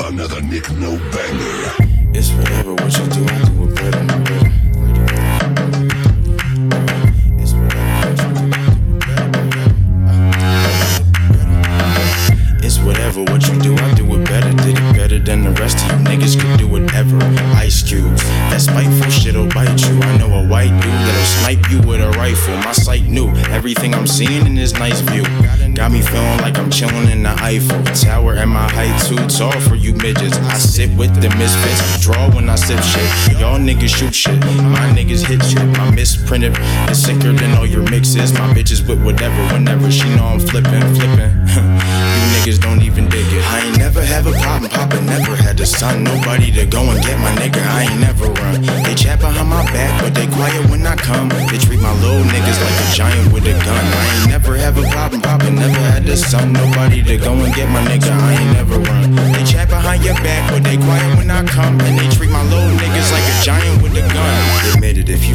Another Nick No Banger. It's whatever what you do, I do it better. whatever what you do, I do it better. Whatever. Did it better than the rest of you niggas could do it ever. Ice cubes, that spiteful shit'll bite you. I know a white dude snipe you with a rifle. My sight new. everything I'm seeing in this nice view. Got me feeling like I'm chilling in the Eiffel Tower, and my height too tall for you midgets. I sit with the misfits, draw when I sip shit. Y'all niggas shoot shit, my niggas hit shit. My misprinted is sicker than all your mixes. My bitches with whatever, whenever she know I'm flipping, flipping. you niggas don't even dig it. I ain't never have a problem, Papa never had a son. Nobody to go and get my nigga, I ain't never run. They chat behind my back, but they quiet when I come. They treat my little niggas like a giant with a gun. I ain't never have a problem, poppin', never had a son. Nobody to go and get my nigga, I ain't never run. They chat behind your back, but they quiet when I come. And they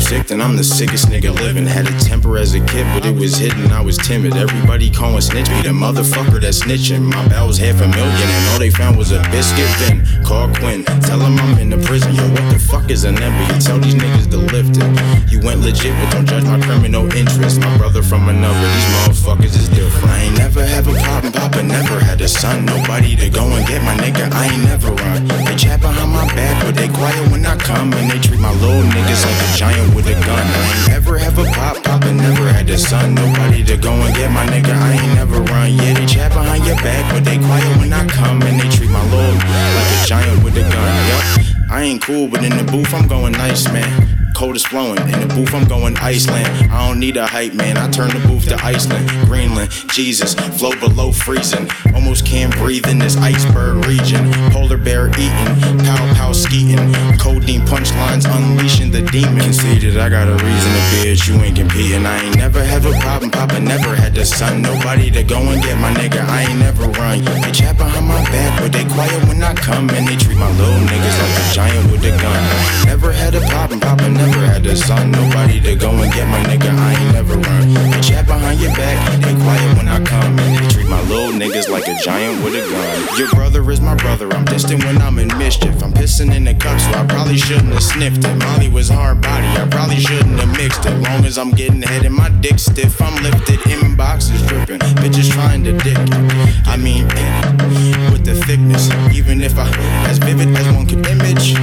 sick, then I'm the sickest nigga living. Had a temper as a kid, but it was hidden, I was timid. Everybody calling snitch me, the motherfucker that's snitching. My bell's half a million, and all they found was a biscuit bin. Call Quinn, tell him I'm in the prison. Yo, what the fuck is an embryo? Tell these niggas to lift it. You went legit, but don't judge my criminal interest. My brother from another, these motherfuckers is different. I ain't never have a problem, Papa never had a son. Nobody to go and get my nigga, I ain't never run. They chat behind my back, but they quiet when I come. And they treat my little niggas like a giant with a gun. I ever have a pop, Papa never had a son. Nobody to go and get my nigga, I ain't never run. Yeah, they chat behind your back, but they quiet when I come. And they treat my little like a giant with a gun. Yup. I ain't cool, but in the booth I'm going nice, man. Cold is flowing. In the booth, I'm going Iceland. I don't need a hype, man. I turn the booth to Iceland, Greenland. Jesus, flow below freezing. Almost can't breathe in this iceberg region. Polar bear eating, pow pow skeeting. Codiene punchlines unleashing the demon. Conceded, I got a reason to bitch. You ain't competing. I ain't never have a problem. Papa never had the son. Nobody to go and get my nigga. I ain't never run. They chat behind my back, but they quiet when I come. And they treat my little niggas like a giant with a gun. Your brother is my brother. I'm distant when I'm in mischief. I'm pissing in the cup, so I probably shouldn't have sniffed it. Molly was hard body. I probably shouldn't have mixed it. Long as I'm getting head and my dick stiff, I'm lifted. Inbox is dripping. Bitches trying to dick. I mean, with the thickness. Even if I as vivid as one could image.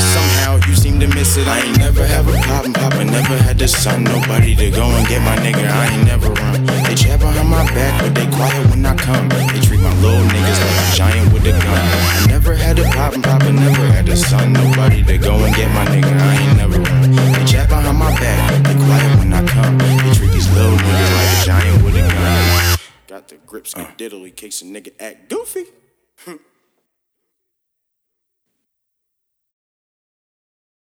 Somehow you seem to miss it. I ain't never have a problem, Papa never had the son. Nobody to go and get my nigga. I ain't never run. They chat behind my back, but they quiet come. They treat my little niggas like a giant with a gun. I never had a problem, Papa never had a son. Nobody to go and get my nigga. I ain't never run. They chat behind my back, they quiet when I come. They treat these little niggas like a giant with a gun. Got the grips, uh. diddly, case a nigga act goofy.